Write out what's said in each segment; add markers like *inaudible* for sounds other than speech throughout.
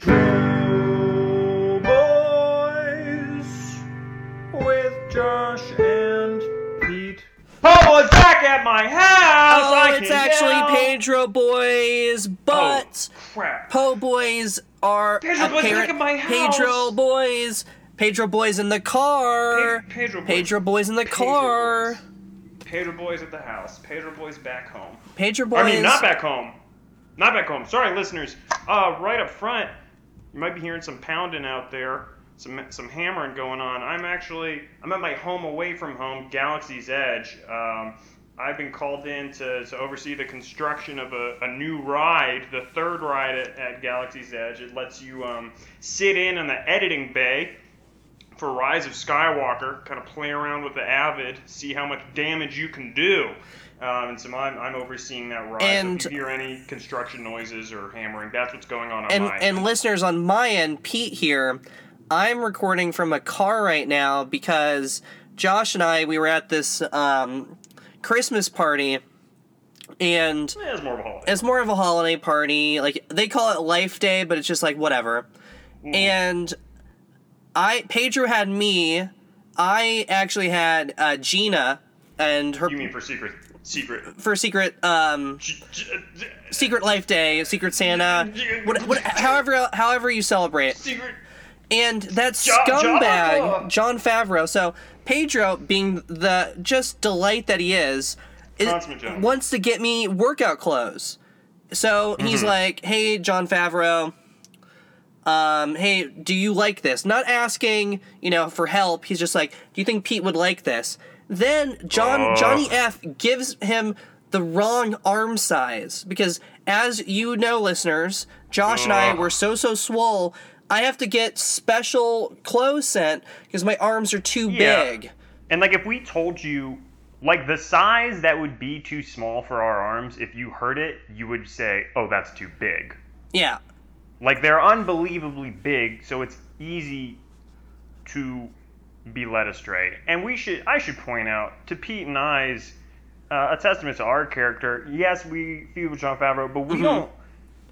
Pedro Boys with Josh and Pete. Oh, it's back at my house. Oh, I it's actually tell. Pedro Boys, but Oh, crap. Po Boys are Pedro Boys apparent- back at my house. Pedro Boys, Pedro Boys in the car, Pe- Pedro Boys. Pedro Boys in the Pedro car, Boys. Pedro Boys at the house. Pedro Boys back home. Pedro Boys. I mean, not back home. Not back home. Sorry, listeners. Uh, right up front, you might be hearing some pounding out there, some some hammering going on. I'm actually I'm at my home away from home, Galaxy's Edge. Um, I've been called in to, to oversee the construction of a, a new ride, the third ride at, at Galaxy's Edge. It lets you um, sit in in the editing bay for Rise of Skywalker, kind of play around with the Avid, see how much damage you can do. Um, and so I'm, I'm overseeing that ride. And- so if you hear any construction noises or hammering, that's what's going on on and and listeners on my end, Pete here. I'm recording from a car right now because Josh and I we were at this um, Christmas party, and Eh, it's more of a holiday. it's more of a holiday party. Like they call it Life Day, but it's just like whatever. Mm. And I Pedro had me. I actually had uh, Gina and her You mean for secret? Secret. for secret um secret life day, secret Santa, what, what, however however you celebrate. Secret. And that scumbag, Jon Favreau. So Pedro, being the just delight that he is, is wants to get me workout clothes. So he's Mm-hmm. like, "Hey, Jon Favreau, um, hey, do you like this?" Not asking, you know, for help. He's just like, "Do you think Pete would like this?" Then John. Johnny F gives him the wrong arm size because, as you know, listeners, Josh and I were so so swole. I have to get special clothes sent because my arms are too Yeah. big. And like if we told you like the size that would be too small for our arms, if you heard it, you would say, "Oh, that's too big." Yeah, Like they're unbelievably big, so it's easy to be led astray. And we should I should point out to Pete and I's uh, a testament to our character. Yes, we feud with Jon Favreau, but we Mhm. don't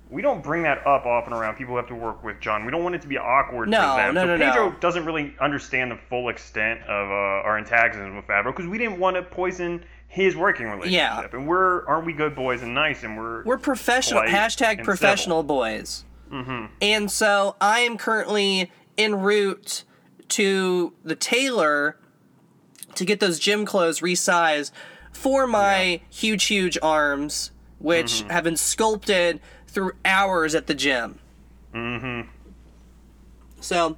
we don't bring that up often around people who have to work with John. We don't want it to be awkward No, for them. no, so no, no. Pedro doesn't really understand the full extent of uh, our antagonism with Favreau because we didn't want to poison his working relationship. Yeah. And we're aren't we good boys and nice and we're we're professional. Hashtag professional boys. Mm-hmm. And so I am currently en route to the tailor to get those gym clothes resized for my huge, huge arms, which Mm-hmm. have been sculpted through hours at the gym. hmm So,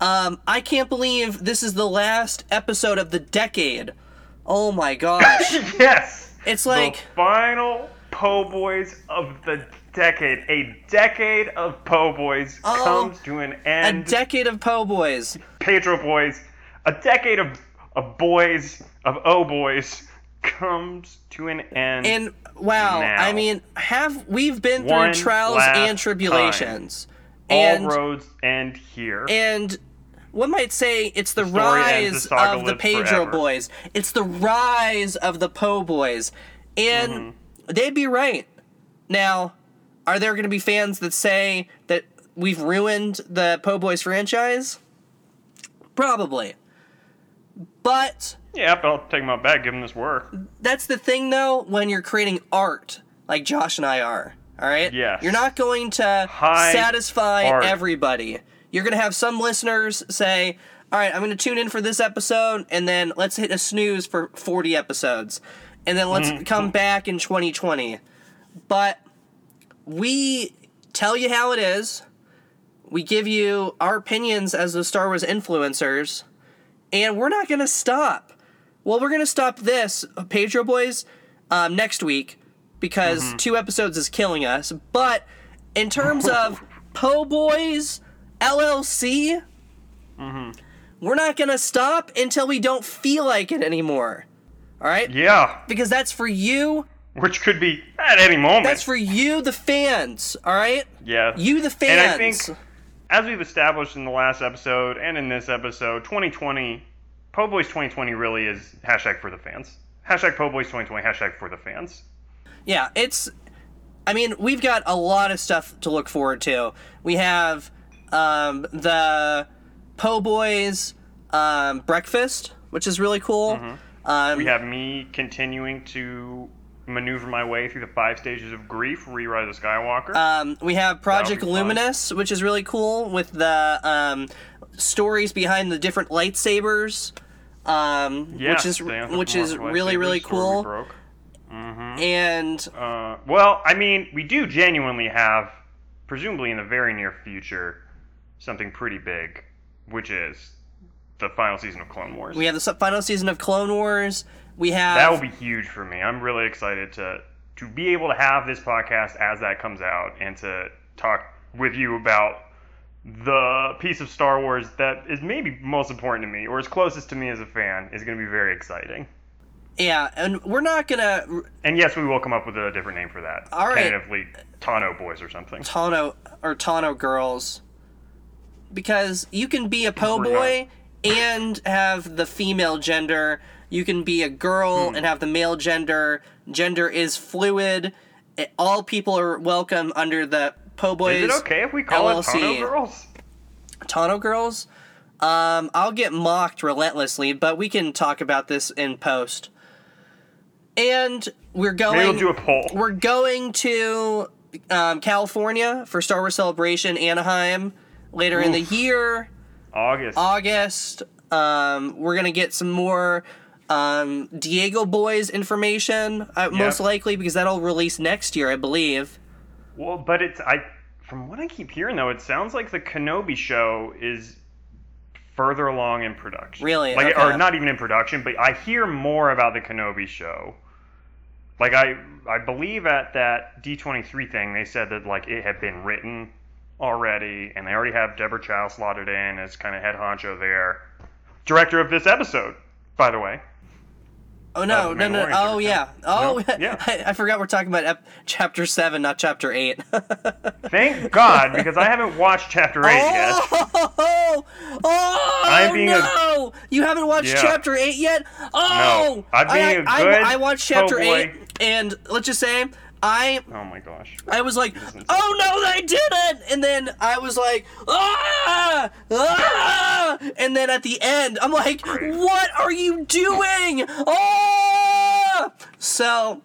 um, I can't believe this is the last episode of the decade. Oh my gosh. *laughs* yes. It's like- the final Po Boys of the decade. A decade of Po Boys Oh, comes to an end. a decade of Po Boys. Pedro Boys, a decade of of boys of oh Boys comes to an end. And wow, Now. I mean, have we've been through One trials and tribulations. all And roads end here. and one might say it's the, The rise the of the Pedro forever. boys. It's the rise of the Po boys. And Mm-hmm. they'd be right. Now, are there going to be fans that say that we've ruined the Po boys franchise? Probably. But yeah, but I'll take my back, give him this work. that's the thing though when you're creating art like Josh and I are. All right? Yes. You're not going to High satisfy art. everybody. You're going to have some listeners say, "All right, I'm going to tune in for this episode and then let's hit a snooze for 40 episodes." And then let's Mm-hmm. come back in 2020. But we tell you how it is. We give you our opinions as the Star Wars influencers, and we're not going to stop. Well, we're going to stop this, Pedro Boys, um, next week because Mm-hmm. two episodes is killing us. But in terms of *laughs* Po Boys LLC, Mm-hmm. we're not going to stop until we don't feel like it anymore. All right? Yeah, Because that's for you. *laughs* which could be at any moment. That's for you, the fans. All right? yeah. You, the And fans. I think, as we've established in the last episode and in this episode, 2020, Po Boys 2020 really is hashtag for the fans. Hashtag Po Boys 2020, hashtag for the fans. Yeah, it's. I mean, we've got a lot of stuff to look forward to. We have um, the Po Boys um, breakfast, which is really cool. Um, Mm-hmm. We have me continuing to maneuver my way through the five stages of grief, rewrite the Skywalker. Um, we have Project be fun. Luminous, which is really cool with the um, stories behind the different lightsabers, um, Yeah, which is which is really really cool. And Uh, well, I mean, we do genuinely have, presumably in the very near future, something pretty big, which is the final season of Clone Wars. we have the final season of Clone Wars. We have that will be huge for me. I'm really excited to to be able to have this podcast as that comes out and to talk with you about the piece of Star Wars that is maybe most important to me or is closest to me as a fan is going to be very exciting. yeah, and we're not gonna And yes, we will come up with a different name for that. All right. Tentatively, Tano Boys or something. Tano or Tano girls because you can be a po We're boy and have the female gender. You can be a girl Hmm. and have the male gender. Gender is fluid. It- all people are welcome under the po boys. Is it okay if we call LLC. it Tano Girls? Tano girls. Um, I'll get mocked relentlessly, but we can talk about this in post. And we're going. Maybe we'll do a poll. We're going to um, California for Star Wars Celebration Anaheim later in the year, August. August. Um, we're gonna get some more um, Diego Boys information, uh, most likely because that'll release next year, I believe. Well, but it's I. From what I keep hearing, though, it sounds like the Kenobi show is further along in production. Really? Like, Okay. or not even in production, but I hear more about the Kenobi show. Like I, I believe at that D twenty three thing, they said that like it had been written already, and they already have Deborah Chow slotted in as kind of head honcho there, director of this episode, by the way. Oh no, Uh, no, no! Oh yeah, oh No? *laughs* Yeah. I, I forgot we're talking about ep- chapter seven, not chapter eight. *laughs* Thank God, because I haven't watched chapter eight yet. Oh, *laughs* oh, I'm being a- no! you haven't watched Yeah. chapter eight yet? Oh, I'm being I, a I- good I, watched chapter boy. eight, and let's just say I Oh my gosh. I was like, oh no, they didn't! And then I was like, ah, ah! And then at the end, I'm like, what are you doing? Ah! So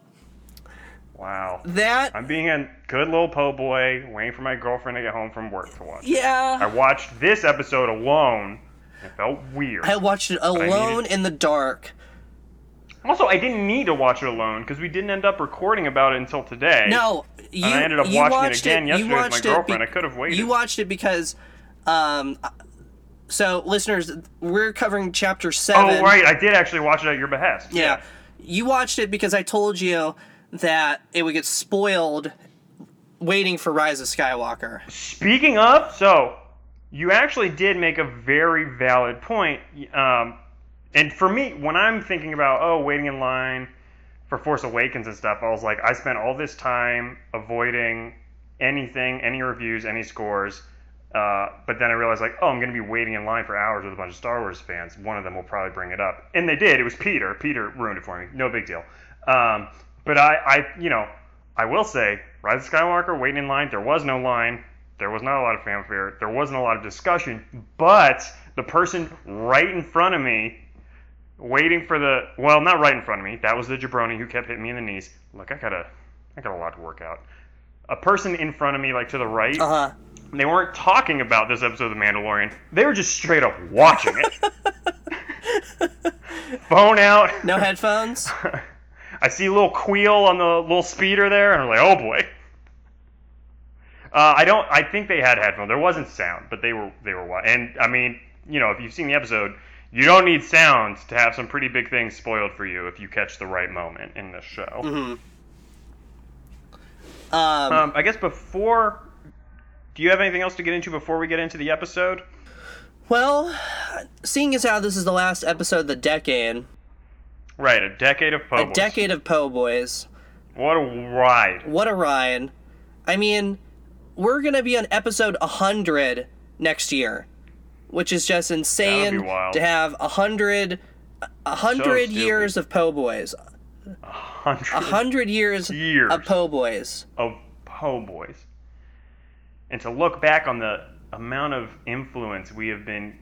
Wow. that, I'm being a good little po' boy, waiting for my girlfriend to get home from work to watch. yeah. I watched this episode alone. It felt weird. I watched it alone in the dark. Also, I didn't need to watch it alone because we didn't end up recording about it until today. No, you. I ended up watching it watched again you yesterday with my watched it. I could have waited. You watched it because, um, so listeners, we're covering chapter seven. Oh right, I did actually watch it at your behest. Yeah. You watched it because I told you that it would get spoiled waiting for Rise of Skywalker. Speaking of, so you actually did make a very valid point. Um, and for me, when I'm thinking about oh, waiting in line for Force Awakens and stuff, I was like, I spent all this time avoiding anything, any reviews, any scores. Uh, but then I realized, like, oh, I'm going to be waiting in line for hours with a bunch of Star Wars fans. One of them will probably bring it up, and they did. It was Peter. Peter ruined it for me. No big deal. Um, but I, I, you know, I will say, Rise of Skywalker, waiting in line. There was no line. There was not a lot of fanfare. There wasn't a lot of discussion. But the person right in front of me, waiting for the well, not right in front of me. That was the jabroni who kept hitting me in the knees. Look, I got a, I got a lot to work out. A person in front of me, like to the right, Uh huh. they weren't talking about this episode of The Mandalorian. They were just straight up watching it. *laughs* Phone out. No headphones. *laughs* I see a little Kuiil on the little speeder there, and I'm like, oh boy. Uh, I don't. I think they had headphones. There wasn't sound, but they were they were. And I mean, you know, if you've seen the episode, you don't need sound to have some pretty big things spoiled for you if you catch the right moment in this show. um, Um, I guess before, do you have anything else to get into before we get into the episode? well, seeing as how this is the last episode of the decade, Right, a decade of Poe. a Pobos. decade of Po Boys. What a ride! What a ride! I mean, we're gonna be on episode hundred next year, which is just insane to have a hundred, a hundred stupid. years of Po Boys, Hundred a hundred years Years. of Po Boys. of po' Boys. And to look back on the amount of influence we have been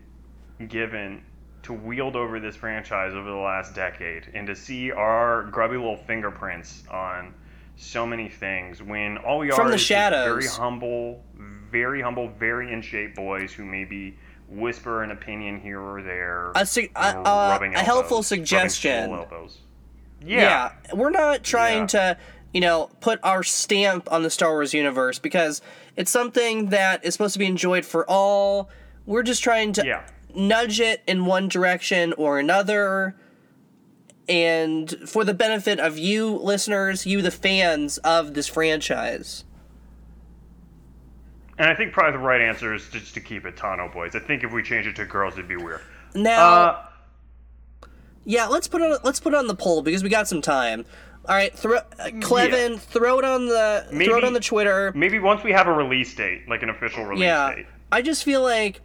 given to wield over this franchise over the last decade and to see our grubby little fingerprints on so many things when all we From are the is shadows. very humble, very humble, very in shape boys who maybe whisper an opinion here or there. A, su- a, and uh, a, a helpful suggestion. elbows. Yeah. we're not trying Yeah. to, you know, put our stamp on the Star Wars universe because it's something that is supposed to be enjoyed for all. We're just trying to Yeah. nudge it in one direction or another. And for the benefit of you listeners, you the fans of this franchise. And I think probably the right answer is just to keep it Tano boys. I think if we change it to girls, it'd be weird. Now, Uh, yeah, let's put on let's put on the poll because we got some time. All right, throw uh, Clevin, throw it on the maybe, throw it on the Twitter. maybe once we have a release date, like an official release Yeah, date. I just feel like,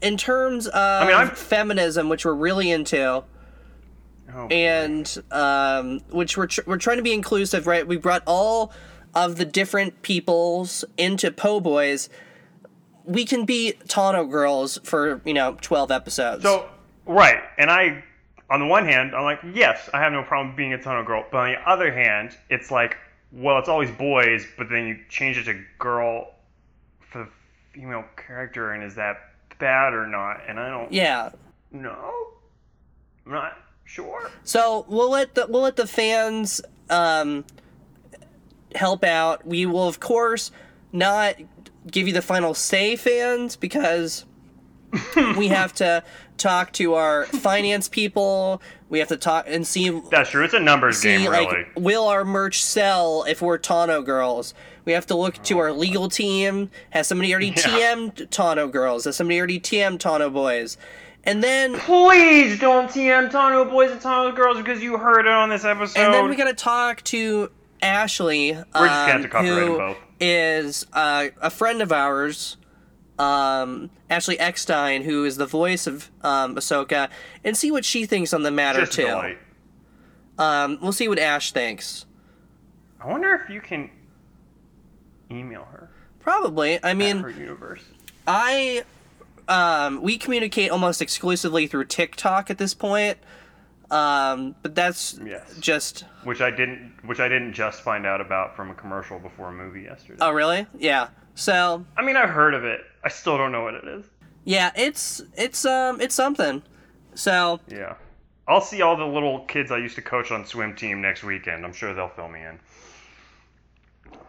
in terms of mean, I'm- feminism, which we're really into, Oh, and um, which we're tr- we're trying to be inclusive, right? We brought all of the different peoples into Po Boys. We can be Tano girls for you know twelve episodes. So right, and I, on the one hand, I'm like, yes, I have no problem being a Tano girl. But on the other hand, it's like, well, it's always boys, but then you change it to girl for the female character, and is that bad or not? And I don't yeah, No. I'm not sure. So we'll let the we'll let the fans um, help out. We will of course not give you the final say, fans, because *laughs* we have to talk to our finance people. We have to talk and see That's true. It's a numbers see game, like really. will our merch sell if we're Tano girls. We have to look to oh, our legal team. Has somebody already Yeah. TM'd Tano girls? Has somebody already TM'd Tano boys? And then Please don't TM Tano boys and Tano girls because you heard it on this episode. And then we gotta talk to Ashley, um, to copyright them who is uh, a friend of ours, um, Ashley Eckstein, who is the voice of um, Ahsoka, and see what she thinks on the matter Just too. delight. Um, we'll see what Ash thinks. I wonder if you can email her. Probably. I mean, her universe. I um, we communicate almost exclusively through TikTok at this point. Um, but that's Yes. just which I didn't, which I didn't just find out about from a commercial before a movie yesterday. oh really? Yeah. So I mean, I've heard of it. I still don't know what it is. yeah, it's it's um it's something. So Yeah, I'll see all the little kids I used to coach on swim team next weekend. I'm sure they'll fill me in.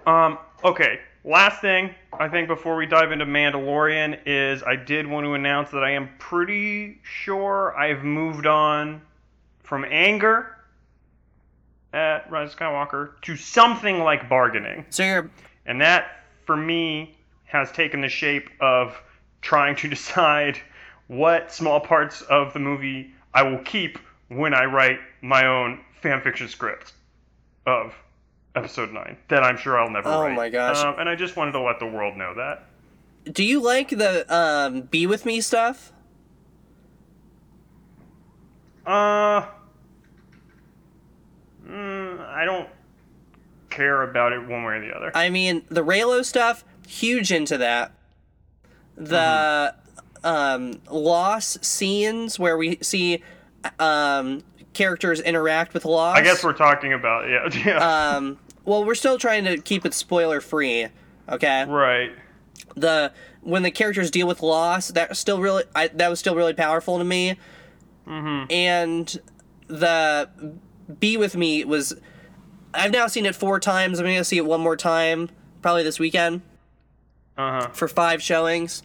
Um. Okay. Last thing I think before we dive into Mandalorian is I did want to announce that I am pretty sure I've moved on from anger at Rise of Skywalker to something like bargaining. so you're And that, for me, has taken the shape of trying to *laughs* decide what small parts of the movie I will keep when I write my own fanfiction script of episode 9 that I'm sure I'll never Oh write. my gosh. Um, and I just wanted to let the world know that. Do you like the um, "Be with Me" stuff? Uh. Mm, I don't care about it one way or the other. I mean, the Reylo stuff, huge into that. The um, loss scenes where we see um, characters interact with loss. I guess we're talking about, yeah. *laughs* yeah. Um, well, we're still trying to keep it spoiler free. Okay. right. The when the characters deal with loss, that still really I, that was still really powerful to me. Mm-hmm. and the be with me was i've now seen it four times i'm gonna see it one more time probably this weekend Uh huh. for five showings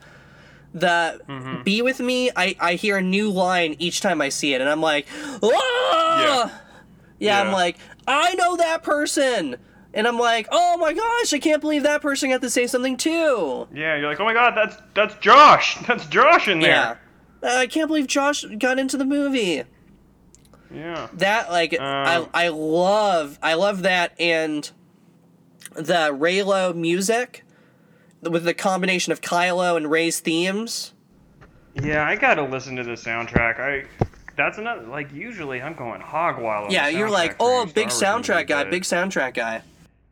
the Mm-hmm. be with me I, I hear a new line each time i see it and i'm like ah! Yeah. yeah i'm like i know that person and i'm like oh my gosh i can't believe that person got to say something too Yeah, you're like, oh my god, that's that's Josh. *laughs* That's Josh in yeah there. I can't believe josh got into the movie Yeah. that like Um, I I love I love that and the Reylo music with the combination of Kylo and Rey's themes. Yeah, I gotta listen to the soundtrack. I that's another like usually I'm going hog wild. Yeah, you're like, oh, big Star Wars movie, soundtrack guy, big soundtrack guy.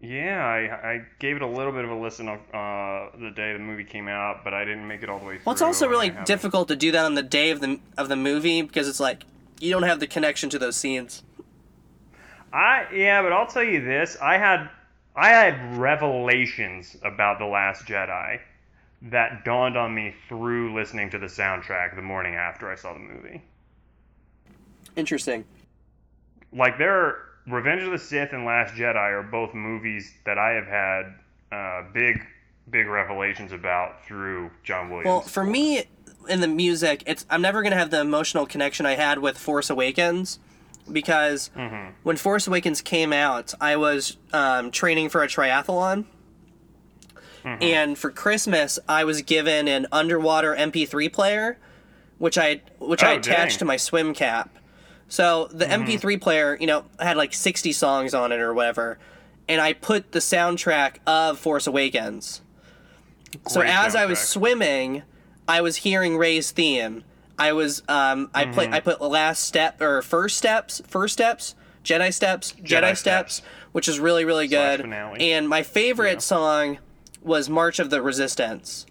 Yeah, I, I gave it a little bit of a listen of uh, the day the movie came out, but I didn't make it all the way through. Well, it's also really difficult to do that on the day of the of the movie because it's like you don't have the connection to those scenes. I yeah, but I'll tell you this: I had I had revelations about the Last Jedi that dawned on me through listening to the soundtrack the morning after I saw the movie. Interesting. Like there, Revenge of the Sith and Last Jedi are both movies that I have had uh, big big revelations about through John Williams. Well, for me, in the music, it's I'm never gonna have the emotional connection I had with Force Awakens because Mhm. when Force Awakens came out, I was um, training for a triathlon. Mm-hmm. And for Christmas, I was given an underwater MP3 player, which I which I Oh, attached dang. Mm-hmm. to my swim cap. So the MP3 player, you know, had like 60 songs on it or whatever, and I put the soundtrack of Force Awakens. So Great as I was swimming, I was hearing Rey's theme. I was um I play Mm-hmm. I put last step or first steps, first steps, Jedi steps, Jedi, Jedi steps, Steps. which is really really good. And my favorite Yeah. song was March of the Resistance.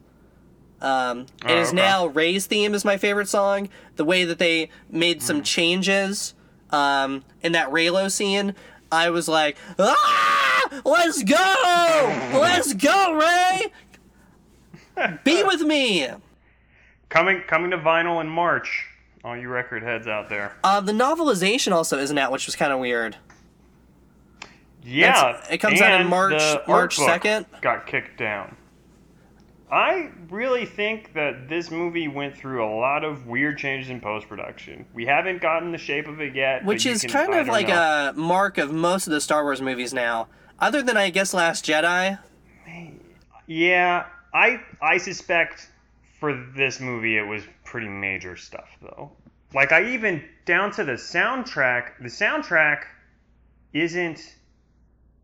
Um, it Oh, is okay. now Rey's theme is my favorite song. The way that they made some Hmm. changes um, in that Reylo scene, I was like, ah, let's go, let's go, Rey, be *laughs* with me. coming coming to vinyl in March. All you record heads out there. Uh, the novelization also isn't out, which was kind of weird. Yeah, It's- it comes out in March- March 2nd. Got kicked down. I really think that this movie went through a lot of weird changes in post production. We haven't gotten the shape of it yet, Which is can- kind of like know. a mark of most of the Star Wars movies now. Other than I guess Last Jedi. Yeah, I I suspect for this movie it was pretty major stuff though. Like I even down to the soundtrack. The soundtrack isn't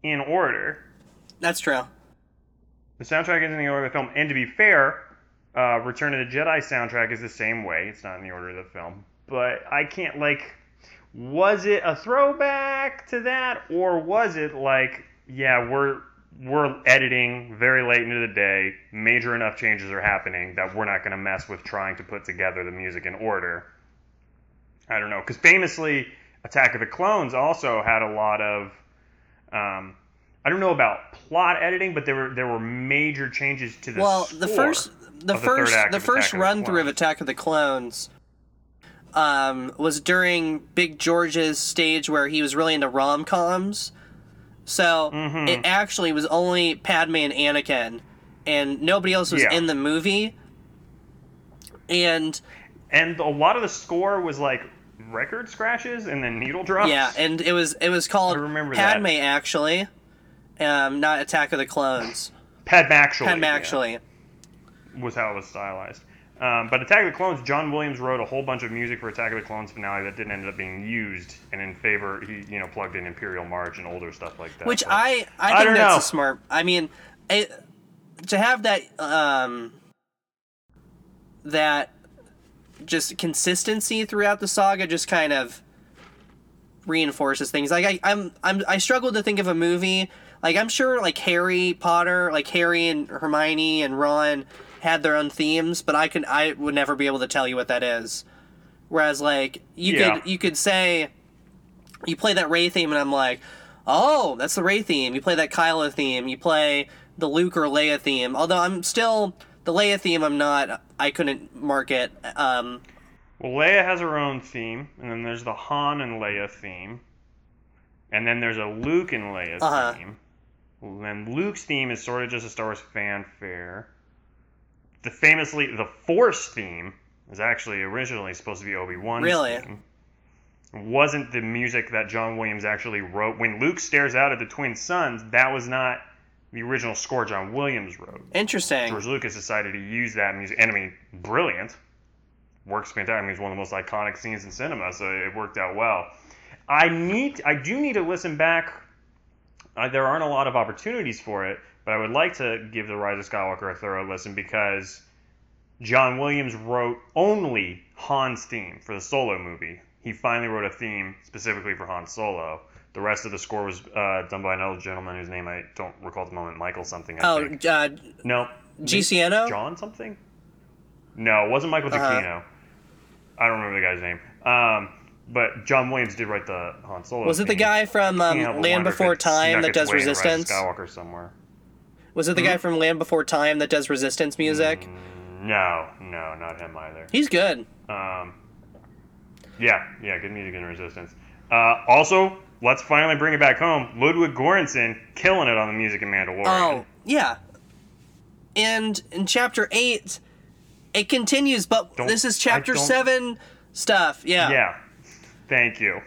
in order. That's true. The soundtrack isn't in the order of the film. And to be fair, uh, Return of the Jedi soundtrack is the same way. It's not in the order of the film. But I can't like. Was it a throwback to that, or was it like, yeah, we're we're editing very late into the day. Major enough changes are happening that we're not going to mess with trying to put together the music in order. I don't know, because famously, Attack of the Clones also had a lot of. Um, I don't know about plot editing, but there were there were major changes to the well, score the first the the first the of first Attack of the run through of. Attack of the Clones um, was during Big George's stage where he was really into rom coms. So Mhm. it actually was only Padme and Anakin, and nobody else was Yeah. in the movie. And and a lot of the score was like record scratches and then needle drops. yeah, and it was it was called I remember that. Padme actually, um, not Attack of the Clones. Padme actually. Padme yeah, was how it was stylized. Um, but Attack of the Clones, John Williams wrote a whole bunch of music for Attack of the Clones finale that didn't end up being used, and in favor, he you know plugged in Imperial March and older stuff like that. Which So- I I I think don't that's know. a smart. I mean, it, to have that um that just consistency throughout the saga just kind of reinforces things. Like I I'm I'm I struggle to think of a movie like I'm sure like Harry Potter, like Harry and Hermione and Ron had their own themes, but I can I would never be able to tell you what that is. Whereas like you Yeah. could you could say you play that Rey theme, and I'm like, oh, that's the Rey theme. You play that Kylo theme. You play the Luke or Leia theme. Although I'm still the Leia theme. I'm not. I couldn't mark it. Um, Well, Leia has her own theme, and then there's the Han and Leia theme, and then there's a Luke and Leia Uh-huh. theme. And Luke's theme is sort of just a Star Wars fanfare. The famously the Force theme is actually originally supposed to be Obi Wan's Really? theme. Wasn't the music that John Williams actually wrote when Luke stares out at the twin suns. That was not the original score John Williams wrote. interesting. George Lucas decided to use that music, and I mean, brilliant. Works fantastic. I mean, it's one of the most iconic scenes in cinema, so it worked out well. I need, I do need to listen back. Uh, there aren't a lot of opportunities for it, but I would like to give The Rise of Skywalker a thorough listen because John Williams wrote only Han's theme for the Solo movie. he finally wrote a theme specifically for Han Solo. The rest of the score was uh, done by another gentleman whose name I don't recall at the moment, Michael something. I Oh, think. uh, no, Giacchino? John something. No, it wasn't Michael Uh-huh. Giacchino. I don't remember the guy's name. Um, but John Williams did write the Han Solo. Was it the guy from um, Land Before Time that does way into Rise of Resistance? Skywalker somewhere. Was it the Hmm? guy from Land Before Time that does Resistance music? No, no, not him either. He's good. Um, yeah, yeah, good music in resistance. Uh, also, let's finally bring it back home. Ludwig Göransson killing it on the music in Mandalorian. Oh, yeah. And in chapter 8, it continues, but Don't- this is chapter 7 stuff. Yeah. yeah. Thank you.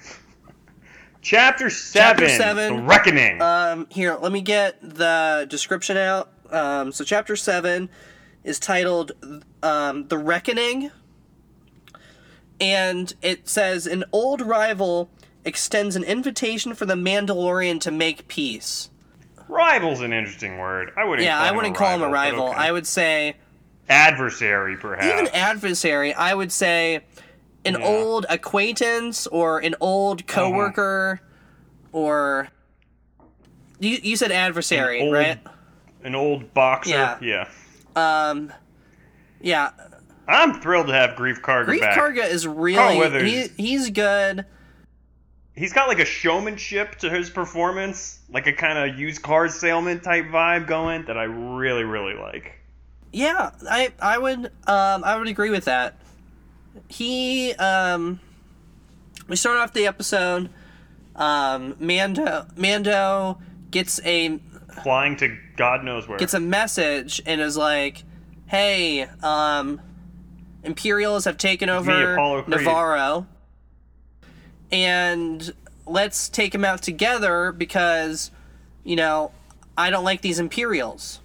Chapter seven, seven, The Reckoning. Um, here, let me get the description out. Um, so, chapter 7 is titled um, The Reckoning. And it says An old rival extends an invitation for the Mandalorian to make peace. Rival's an interesting word. I wouldn't. Yeah, call I wouldn't call him a rival. okay. I would say, adversary, perhaps. even adversary, I would say an Yeah. old acquaintance or an old coworker or. You, you said adversary, old- right? An old boxer. Yeah. yeah. Um, yeah. I'm thrilled to have Greef Karga Greef back. Karga is Carl really Weathers. he, he's good. He's got like a showmanship to his performance, like a kind of used car salesman type vibe going that I really, really like. Yeah, I I would um I would agree with that. He um we start off the episode um Mando Mando gets a Flying to God knows where. gets a message and is like, "Hey, um Imperials have taken over Nevarro. And let's take them out together because you know, I don't like these Imperials."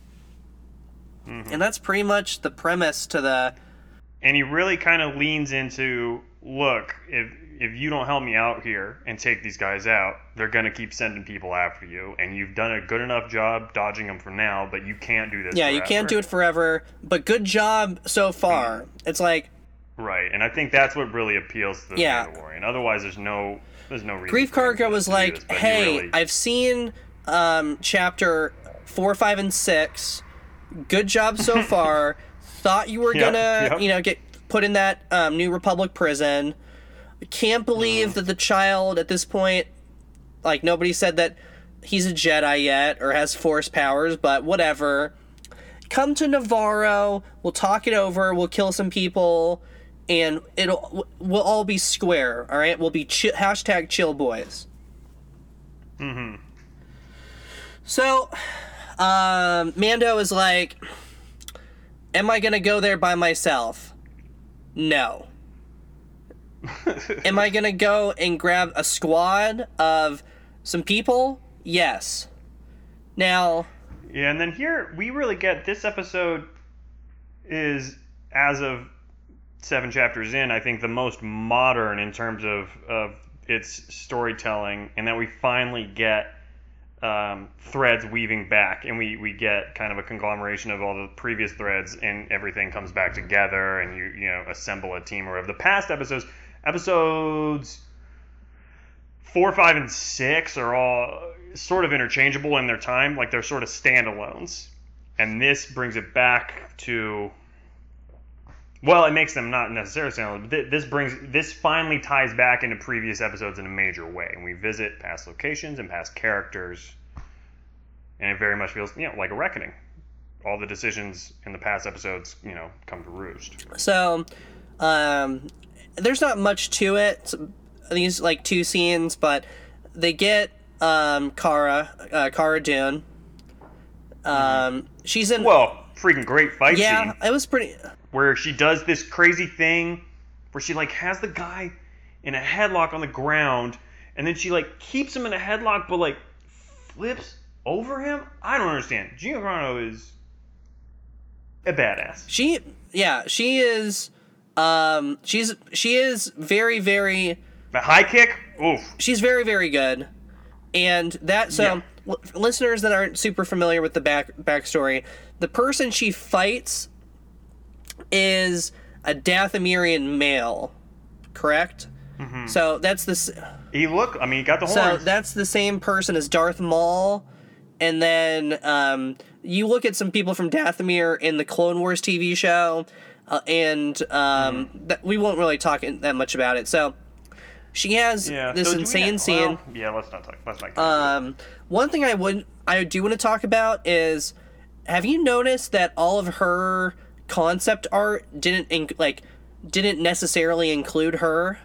Mm-hmm. And that's pretty much the premise to the and he really kind of leans into, look, if if you don't help me out here and take these guys out, they're gonna keep sending people after you, and you've done a good enough job dodging them for now, but you can't do this. Yeah, you can't do it forever, but good job so far. It's like Right, and I think that's what really appeals to the Yeah. Mandalorian. Otherwise, there's no there's no reason. Greef Karga was like, this, "Hey, really- I've seen um, chapter four, five, and six. Good job so *laughs* far. Thought you were Yeah, gonna, yeah. you know, get put in that um, New Republic prison. Can't believe that the child at this point, like nobody said that he's a Jedi yet or has Force powers, but whatever. Come to Nevarro. We'll talk it over. We'll kill some people, and it'll we'll all be square. All right, we'll be chi- hashtag chill boys. Mm-hmm. So, *sighs* um, Mando is like, Am I gonna go there by myself? No. *laughs* Am I gonna go and grab a squad of some people? Yes. Now, Yeah, and then here we really get this episode is as of seven chapters in, I think the most modern in terms of of its storytelling, and that we finally get um, threads weaving back, and we we get kind of a conglomeration of all the previous threads, and everything comes back together, and you you know assemble a team. Or of the past episodes, episodes four, five, and six are all sort of interchangeable in their time, like they're sort of standalones. And this brings it back to, well, it makes them not necessarily standalone, but thi- this brings this finally ties back into previous episodes in a major way, and we visit past locations and past characters, and it very much feels you know like a reckoning. All the decisions in the past episodes, you know, come to roost. so, um, there's not much to it. These like two scenes, but they get um Cara, uh, Cara Dune. Um, she's in. Well, freaking great fight yeah, scene. it was pretty. Where she does this crazy thing where she like has the guy in a headlock on the ground and then she like keeps him in a headlock but like flips over him. I don't understand. Carano is a badass. She, yeah, she is. Um, she's she is very very The high kick, oof. she's very very good and that so Yeah. l- listeners that aren't super familiar with the back backstory the person she fights is a dathomirian male correct So that's this. He look. I mean, he got the horns. So that's the same person as Darth Maul, and then um, you look at some people from Dathomir in the Clone Wars TV show, uh, and um, Mm-hmm. that we won't really talk in, that much about it. So she has yeah. this so insane not- scene. well, yeah. Let's not talk. Let's not. Get into it. Um, one thing I would I do want to talk about is, have you noticed that all of her concept art didn't inc- like didn't necessarily include her?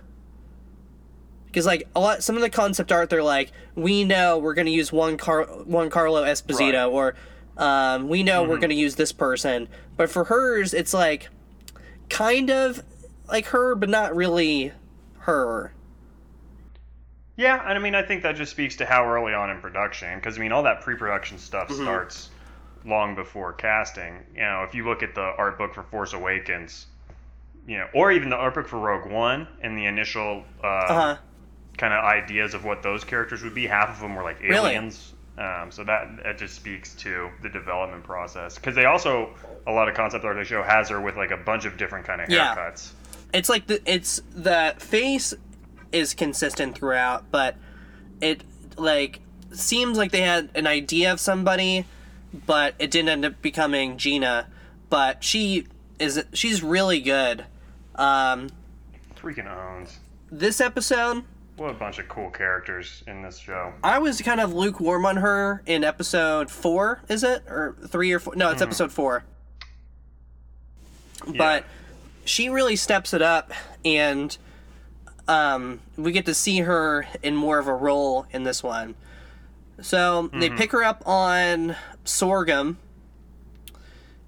Because like a lot, some of the concept art, they're like, we know we're gonna use one Car one Carlo Esposito, Right. or um, we know we're gonna use this person. But for hers, it's like kind of like her, but not really her. Yeah, and I mean, I think that just speaks to how early on in production, because I mean, all that pre-production stuff Mm-hmm. starts long before casting. You know, if you look at the art book for Force Awakens, you know, or even the art book for Rogue One, and the initial uh, Uh huh. kind of ideas of what those characters would be, half of them were like Really? aliens. Um, so that that just speaks to the development process, because they also a lot of concept art they show has her with like a bunch of different kind of Yeah. haircuts. it's like the it's the face is consistent throughout, but it like seems like they had an idea of somebody, but it didn't end up becoming Gina. But she is she's really good. Um, Freaking owns. this episode, What a bunch of cool characters in this show. I was kind of lukewarm on her in episode four. Is it or three or four? No, it's episode four. But she really steps it up, and um, we get to see her in more of a role in this one. So they pick her up on Sorgan,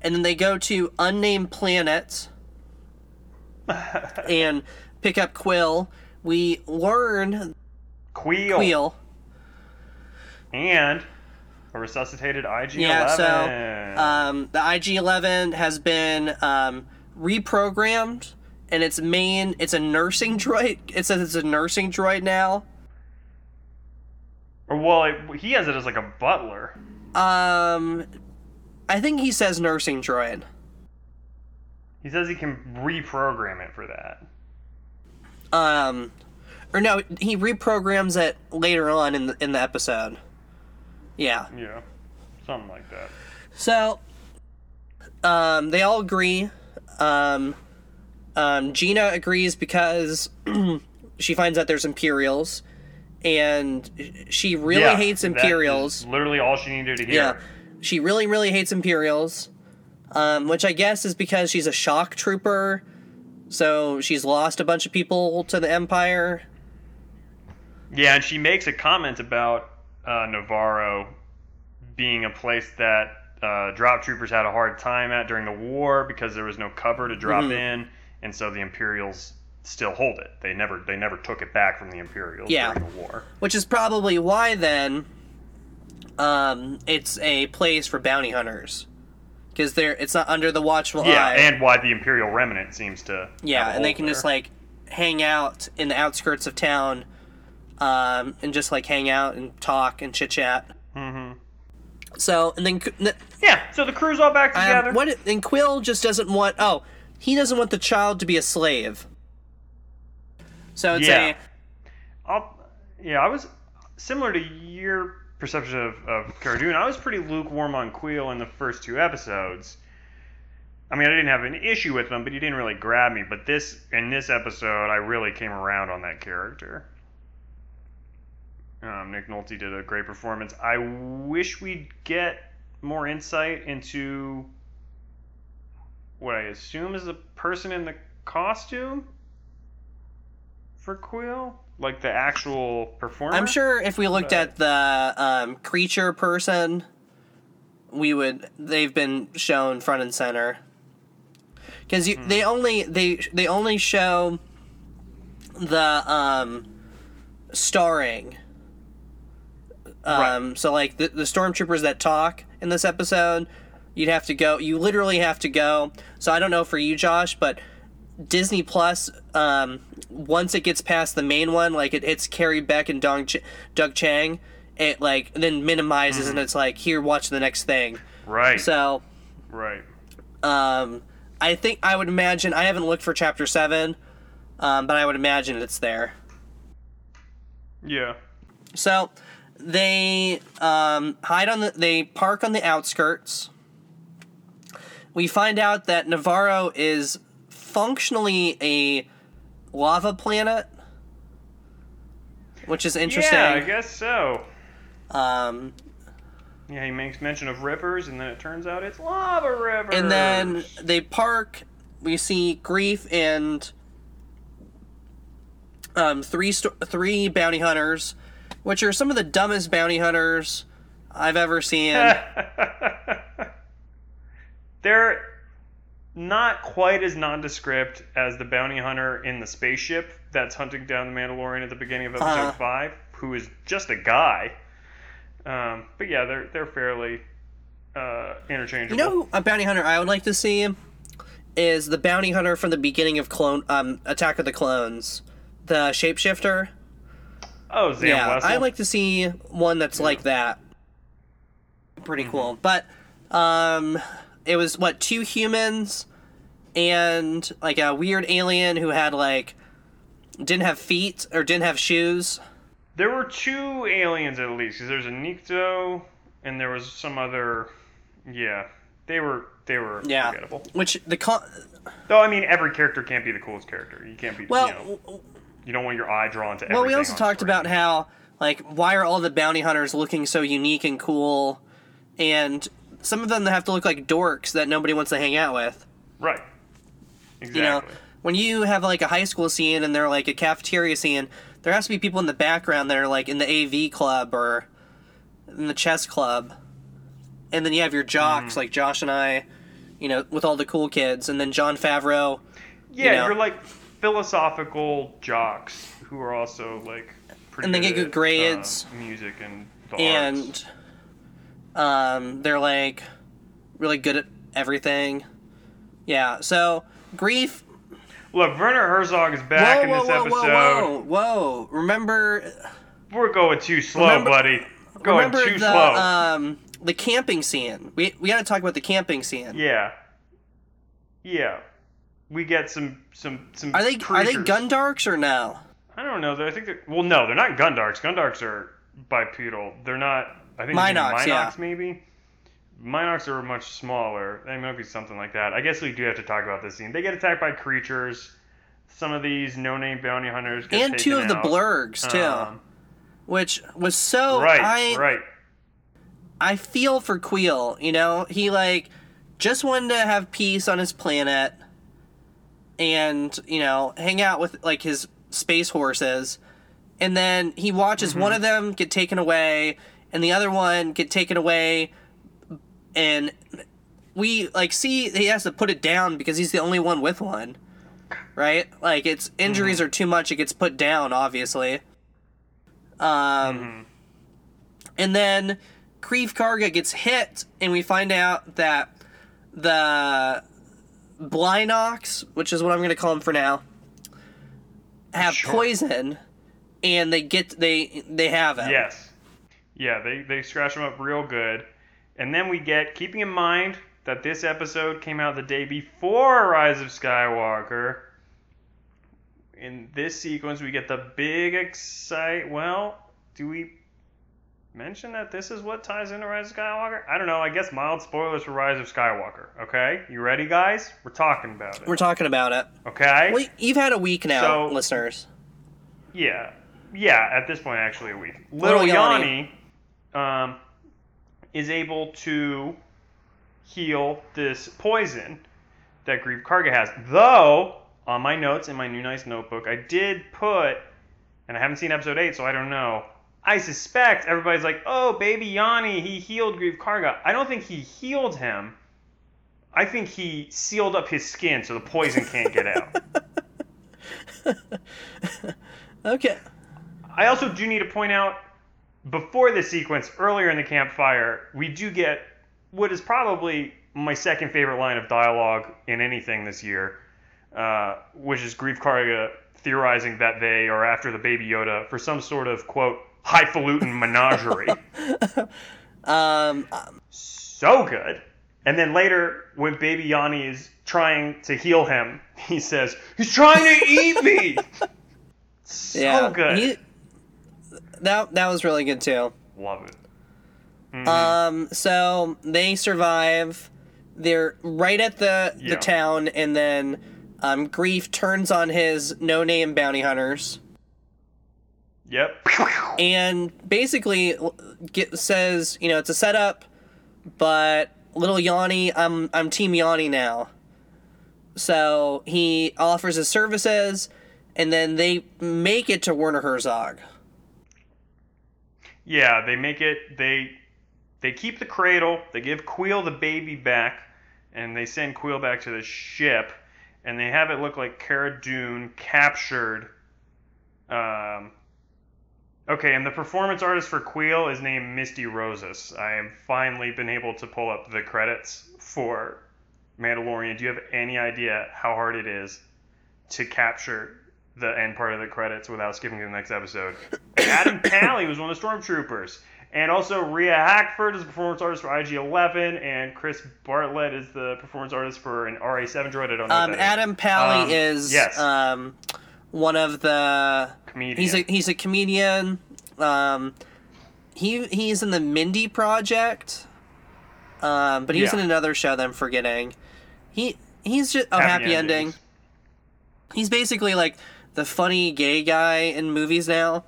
and then they go to unnamed planets *laughs* and pick up Quill. We learn Kuiil. Quill. And a resuscitated IG-11. Yeah, so um, the IG-11 has been um, reprogrammed, and its main it's a nursing *laughs* droid. It says it's a nursing droid now. well, it, he has it as like a butler. Um, I think he says nursing droid. He says he can reprogram it for that. Um, or no, he reprograms it later on in the in the episode. Yeah. Yeah, something like that. So, um, they all agree. Um, um, Gina agrees because *clears throat* she finds out there's Imperials, and she really Yeah, hates Imperials. literally all she needed to hear. Yeah, she really, really hates Imperials. Um, which I guess is because she's a shock trooper, so she's lost a bunch of people to the Empire. Yeah, and she makes a comment about uh, Nevarro being a place that uh, drop troopers had a hard time at during the war because there was no cover to drop Mhm. in, and so the Imperials still hold it. They never they never took it back from the Imperials Yeah. during the war. Which is probably why then um, it's a place for bounty hunters. Because they're it's not under the watchful Yeah, eye. and why the Imperial remnant seems to yeah, and they can just like hang out in the outskirts of town, um, and just like hang out and talk and chit chat. Mm-hmm. So and then Yeah, so the crew's all back together. um, what and Quill just doesn't want. Oh, he doesn't want the child to be a slave. So it's Yeah. a I'll, yeah, I was similar to your perception of, of Cara Dune. I was pretty lukewarm on Kuiil in the first two episodes. I mean, I didn't have an issue with him, but he didn't really grab me. But this in this episode, I really came around on that character. Um, Nick Nolte did a great performance. I wish we'd get more insight into what I assume is the person in the costume for Quill, like the actual performer. I'm sure if we looked at the um, creature person, we would. They've been shown front and center. Because they only they they only show the um, starring. Um, So like the the stormtroopers that talk in this episode, you'd have to go. You literally have to go. So I don't know for you, Josh, but Disney Plus, um, once it gets past the main one, like it hits Carrie Beck and Dong Ch- Doug Chiang, it like then minimizes and it's like here, watch the next thing. Right. So, right. um, I think I would imagine I haven't looked for Chapter Seven, um, but I would imagine it's there. Yeah. So they um, hide on the. They park on the outskirts. We find out that Nevarro is functionally a lava planet, which is interesting. Yeah, I guess so. Um, Yeah, he makes mention of rivers, and then it turns out it's lava rivers. and then they park. We see Greef and um, three three bounty hunters, which are some of the dumbest bounty hunters I've ever seen. *laughs* they're not quite as nondescript as the bounty hunter in the spaceship that's hunting down the Mandalorian at the beginning of episode Uh-huh. five, who is just a guy. Um, but yeah, they're they're fairly uh, interchangeable. You know, a bounty hunter I would like to see is the bounty hunter from the beginning of Clone um, Attack of the Clones, the shapeshifter. oh, Zam yeah, Wesell. I'd like to see one that's like that. Pretty Mm-hmm. cool, but um, it was what two humans and like a weird alien who had like didn't have feet or didn't have shoes. There were two aliens at least, because there's a Nikto and there was some other. Yeah, they were they were Yeah, forgettable. which the con- Though I mean, every character can't be the coolest character. You can't be. well, you, know, you don't want your eye drawn to. Well, we also talked screen. about how, like, why are all the bounty hunters looking so unique and cool? And some of them have to look like dorks that nobody wants to hang out with. right. Exactly. You know, when you have like a high school scene and they're like a cafeteria scene, there has to be people in the background that are like in the AV club or in the chess club. And then you have your jocks, Mm-hmm. like Josh and I, you know, with all the cool kids. And then Jon Favreau. yeah, know. you're like philosophical jocks who are also like. Pretty And they get good grades. um, music and the arts. Um, they're like really good at everything. Yeah, so Greef. Look, Werner Herzog is back whoa, in whoa, this whoa, episode. whoa, whoa, whoa! Remember, We're going too slow, Remember- buddy. Going remember too the slow. um the camping scene. We we got to talk about the camping scene. yeah. Yeah. We get some some some. Are they are they. Gundarks or no? I don't know. I think they're well. No, they're not Gundarks. Gundarks are bipedal. They're not. I think Mynocks, Mynocks yeah. maybe. Mynocks are much smaller. They might be something like that. I guess we do have to talk about this scene. They get attacked by creatures. Some of these no-name bounty hunters get And two of the blurgs too, Um, which was so right, I right. I feel for Kuiil, you know? He like just wanted to have peace on his planet and, you know, hang out with like his space horses. And then he watches one of them get taken away and the other one get taken away and we like see he has to put it down because he's the only one with one. Right? Like its injuries are too much, it gets put down, obviously. Um and then Greef Karga gets hit, and we find out that the Blynox, which is what I'm going to call them for now, have Sure. poison, and they get they they have it. Yes. Yeah, they, they scratch them up real good. And then we get, keeping in mind that this episode came out the day before Rise of Skywalker, in this sequence we get the big excite. Well, do we mention that this is what ties into Rise of Skywalker? I don't know. I guess mild spoilers for Rise of Skywalker. Okay? You ready, guys? We're talking about it. We're talking about it. Okay? Well, you've had a week now, So- listeners. Yeah, yeah. At this point, actually, a week. Little, Little Yanni, Yanni. Um, is able to heal this poison that Greef Karga has. Though, on my notes in my new nice notebook, I did put, and I haven't seen episode eight, so I don't know. I suspect everybody's like, "Oh, baby Yanni, he healed Greef Karga." I don't think he healed him. I think he sealed up his skin so the poison can't get out. *laughs* *laughs* Okay. I also do need to point out before this sequence, earlier in the campfire, we do get what is probably my second favorite line of dialogue in anything this year, uh, which is Greef Karga theorizing that they are after the baby Yoda for some sort of quote highfalutin menagerie. *laughs* Um, so good. And then later, when Baby Yanni is trying to heal him, he says, "He's trying to eat me." *laughs* so yeah, good. he- that that was really good too. Love it. Mhm. Um, so they survive. They're right at the Yeah. the town, and then um, Greef turns on his no name bounty hunters yep. and basically get, says, you know, it's a setup, but little Yanni, I'm I'm Team Yanni now. So he offers his services, and then they make it to Werner Herzog. Yeah, they make it. They they keep the cradle. They give Kuiil the baby back, and they send Kuiil back to the ship, and they have it look like Cara Dune captured. Um. Okay, and the performance artist for Kuiil is named Misty Rosas. I have finally been able to pull up the credits for Mandalorian. Do you have any idea how hard it is to capture the end part of the credits without skipping to the next episode? *coughs* Adam Pally was one of the stormtroopers. And also, Rio Hackford is the performance artist for IG 11, and Chris Bartlett is the performance artist for an RA 7 droid. I don't know. Um, what that is. Adam Pally Um, is yes. um, one of the Comedian. he's a he's a comedian. Um, he he's in the Mindy Project. Um, but he's Yeah. in another show that I'm forgetting. He he's just oh happy, ending. He's basically like the funny gay guy in movies now,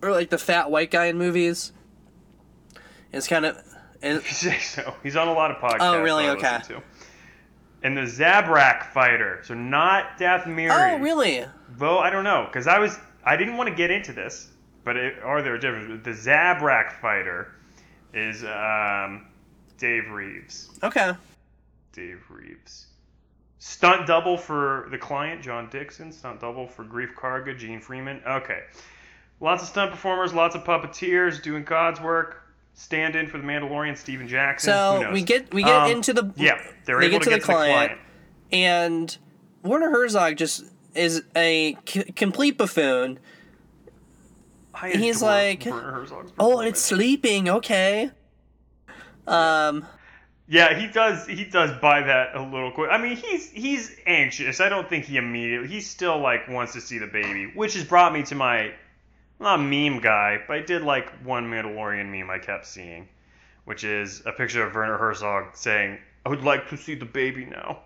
or like the fat white guy in movies. It's kind of. And, If you *laughs* say so. He's on a lot of podcasts. Oh, really? Okay. And the Zabrak fighter, so not Dath Miri. oh really? Though I don't know, because I was I didn't want to get into this, but it, are there differences? The Zabrak fighter is um, Dave Reeves. Okay. Dave Reeves. Stunt double for the client, John Dixon. Stunt double for Greef Karga, Gene Freeman. Okay. Lots of stunt performers, lots of puppeteers doing God's work. Stand in for the Mandalorian, Steven Jackson. So we get we get Um, into the Yeah, they're they able get to, to get the to the client. client. and Werner Herzog just is a c- complete buffoon. I He's like, Oh, it's sleeping. Okay. Um. Yeah, he does. He does buy that a little quick. I mean, he's he's anxious. I don't think he immediately. He still like wants to see the baby, which has brought me to my not meme guy, but I did like one Mandalorian meme I kept seeing, which is a picture of Werner Herzog saying, "I would like to see the baby now,"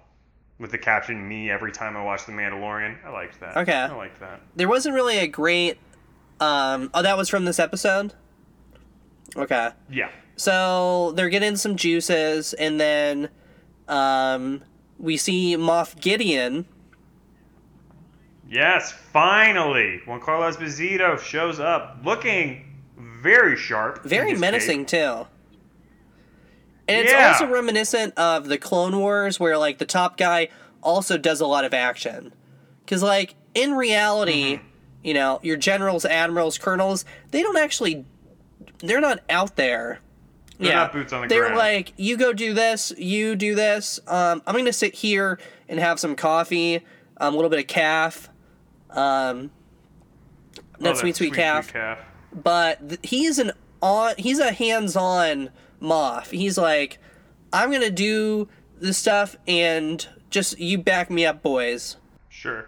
with the caption "Me every time I watch the Mandalorian." I liked that. Okay. I liked that. There wasn't really a great. Um. Oh, that was from this episode. Okay. Yeah. So they're getting some juices, and then, um, we see Moff Gideon. Yes, finally, Giancarlo Esposito shows up, looking very sharp, very menacing too. And it's Yeah. also reminiscent of the Clone Wars, where like the top guy also does a lot of action. Because like in reality, Mm-hmm. you know, your generals, admirals, colonels, they don't actually, they're not out there. They're not boots on the They're ground. like, you go do this, you do this. Um, I'm gonna sit here and have some coffee, um, a little bit of calf, um, Oh, that sweet, sweet, calf calf. but th- he's an on he's a hands-on Moff he's like i'm gonna do this stuff and just you back me up boys Sure.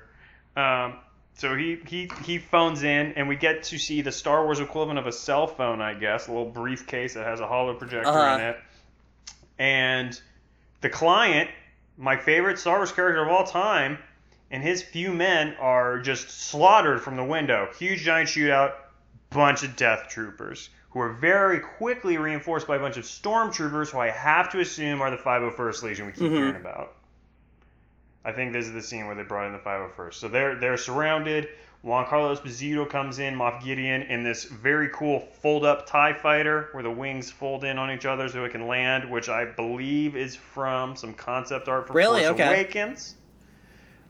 Um, so he, he he phones in, and we get to see the Star Wars equivalent of a cell phone, I guess, a little briefcase that has a holo projector Uh-huh. in it. And the client, my favorite Star Wars character of all time, and his few men are just slaughtered from the window. Huge giant shootout, bunch of death troopers who are very quickly reinforced by a bunch of stormtroopers who I have to assume are the 501st Legion we keep Mhm. hearing about. I think this is the scene where they brought in the 501st. So they're they're surrounded. Giancarlo Esposito comes in, Moff Gideon, in this very cool fold-up TIE fighter where the wings fold in on each other so it can land, which I believe is from some concept art for Really? Force Okay. Awakens.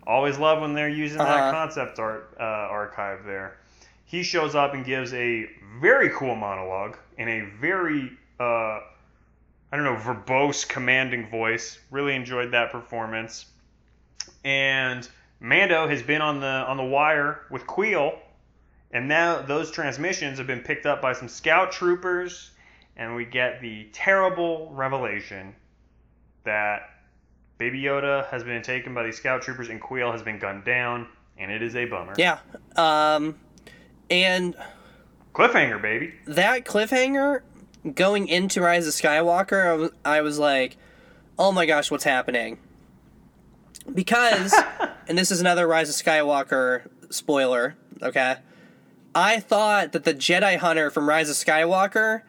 Always love when they're using Uh-huh. that concept art uh, archive there. He shows up and gives a very cool monologue in a very, uh, I don't know, verbose, commanding voice. Really enjoyed that performance. And Mando has been on the on the wire with Kuiil, and now those transmissions have been picked up by some scout troopers, and we get the terrible revelation that Baby Yoda has been taken by these scout troopers and Kuiil has been gunned down, and it is a bummer. Yeah. Um, and Cliffhanger, baby. that cliffhanger going into Rise of Skywalker, I was, I was like, oh my gosh, what's happening? Because, *laughs* and this is another Rise of Skywalker spoiler, okay? I thought that the Jedi Hunter from Rise of Skywalker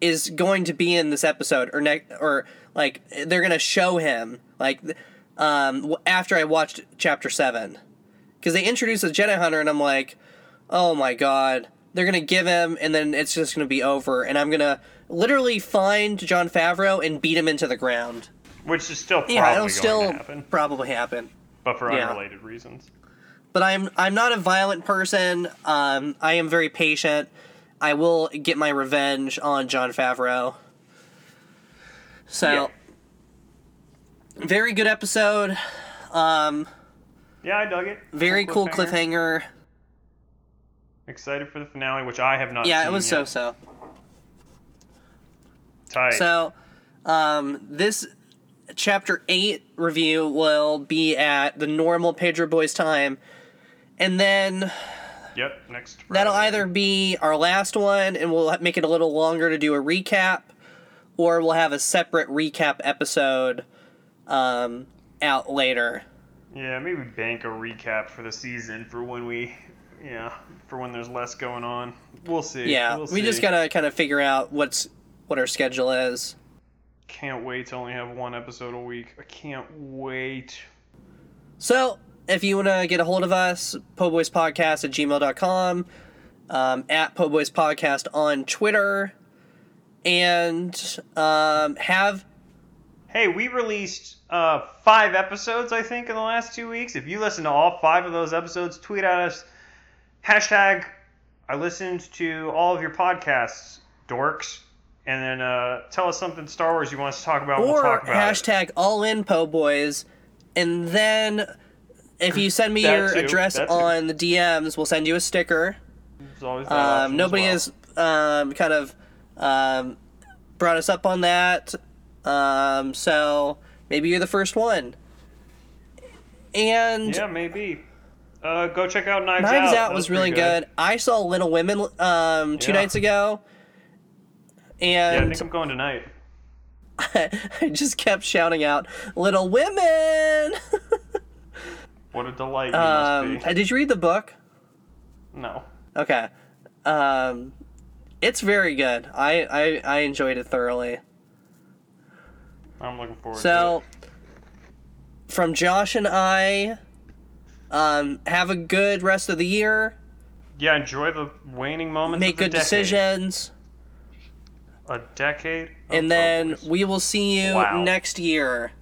is going to be in this episode, or next, or like they're gonna show him, like, um, after I watched Chapter Seven, because they introduced the Jedi Hunter, and I'm like, oh my god, they're gonna give him, and then it's just gonna be over, and I'm gonna literally find Jon Favreau and beat him into the ground. Which is still probably Yeah, it'll still happen, probably happen. but for yeah. unrelated reasons. But I'm I'm not a violent person. Um, I am very patient. I will get my revenge on Jon Favreau. So, very good episode. Um, Yeah, I dug it. very cool cliffhanger. Excited for the finale, which I have not Yeah, it was so so. Tight. So, um, this chapter eight review will be at the normal Pedro Boys time, and then yep, next. that'll either be our last one, and we'll make it a little longer to do a recap, or we'll have a separate recap episode um, out later. Yeah, maybe bank a recap for the season for when we, yeah, for when there's less going on. We'll see. Yeah, we'll we just gotta kind of figure out what's what our schedule is. Can't wait to only have one episode a week. I can't wait. So, if you want to get a hold of us, poboyspodcast at gmail.com, um, at poboyspodcast on Twitter, and um, have, Hey, we released uh, five episodes, I think, in the last two weeks. If you listen to all five of those episodes, tweet at us. Hashtag, I listened to all of your podcasts, dorks. And then uh, tell us something Star Wars you want us to talk about. and we'll or talk about it. hashtag all in po boys, and then if you send me your too, address that too. on the DMs, we'll send you a sticker. There's always that option Um, nobody well. has um, kind of um, brought us up on that, um, so maybe you're the first one. And Yeah, maybe. Uh, go check out Knives, Knives Out. Out, That was, really pretty good. I saw Little Women um, two Yeah. nights ago, Yeah, I think I'm going tonight. *laughs* I just kept shouting out "Little Women." *laughs* What a delight you um, must be. did you read the book? No. Okay, um, it's very good. I, I I enjoyed it thoroughly. I'm looking forward to it. So, from Josh and I, um, have a good rest of the year. Yeah, enjoy the waning moments. Make good decade. decisions, A decade. and then we will see you Wow. next year.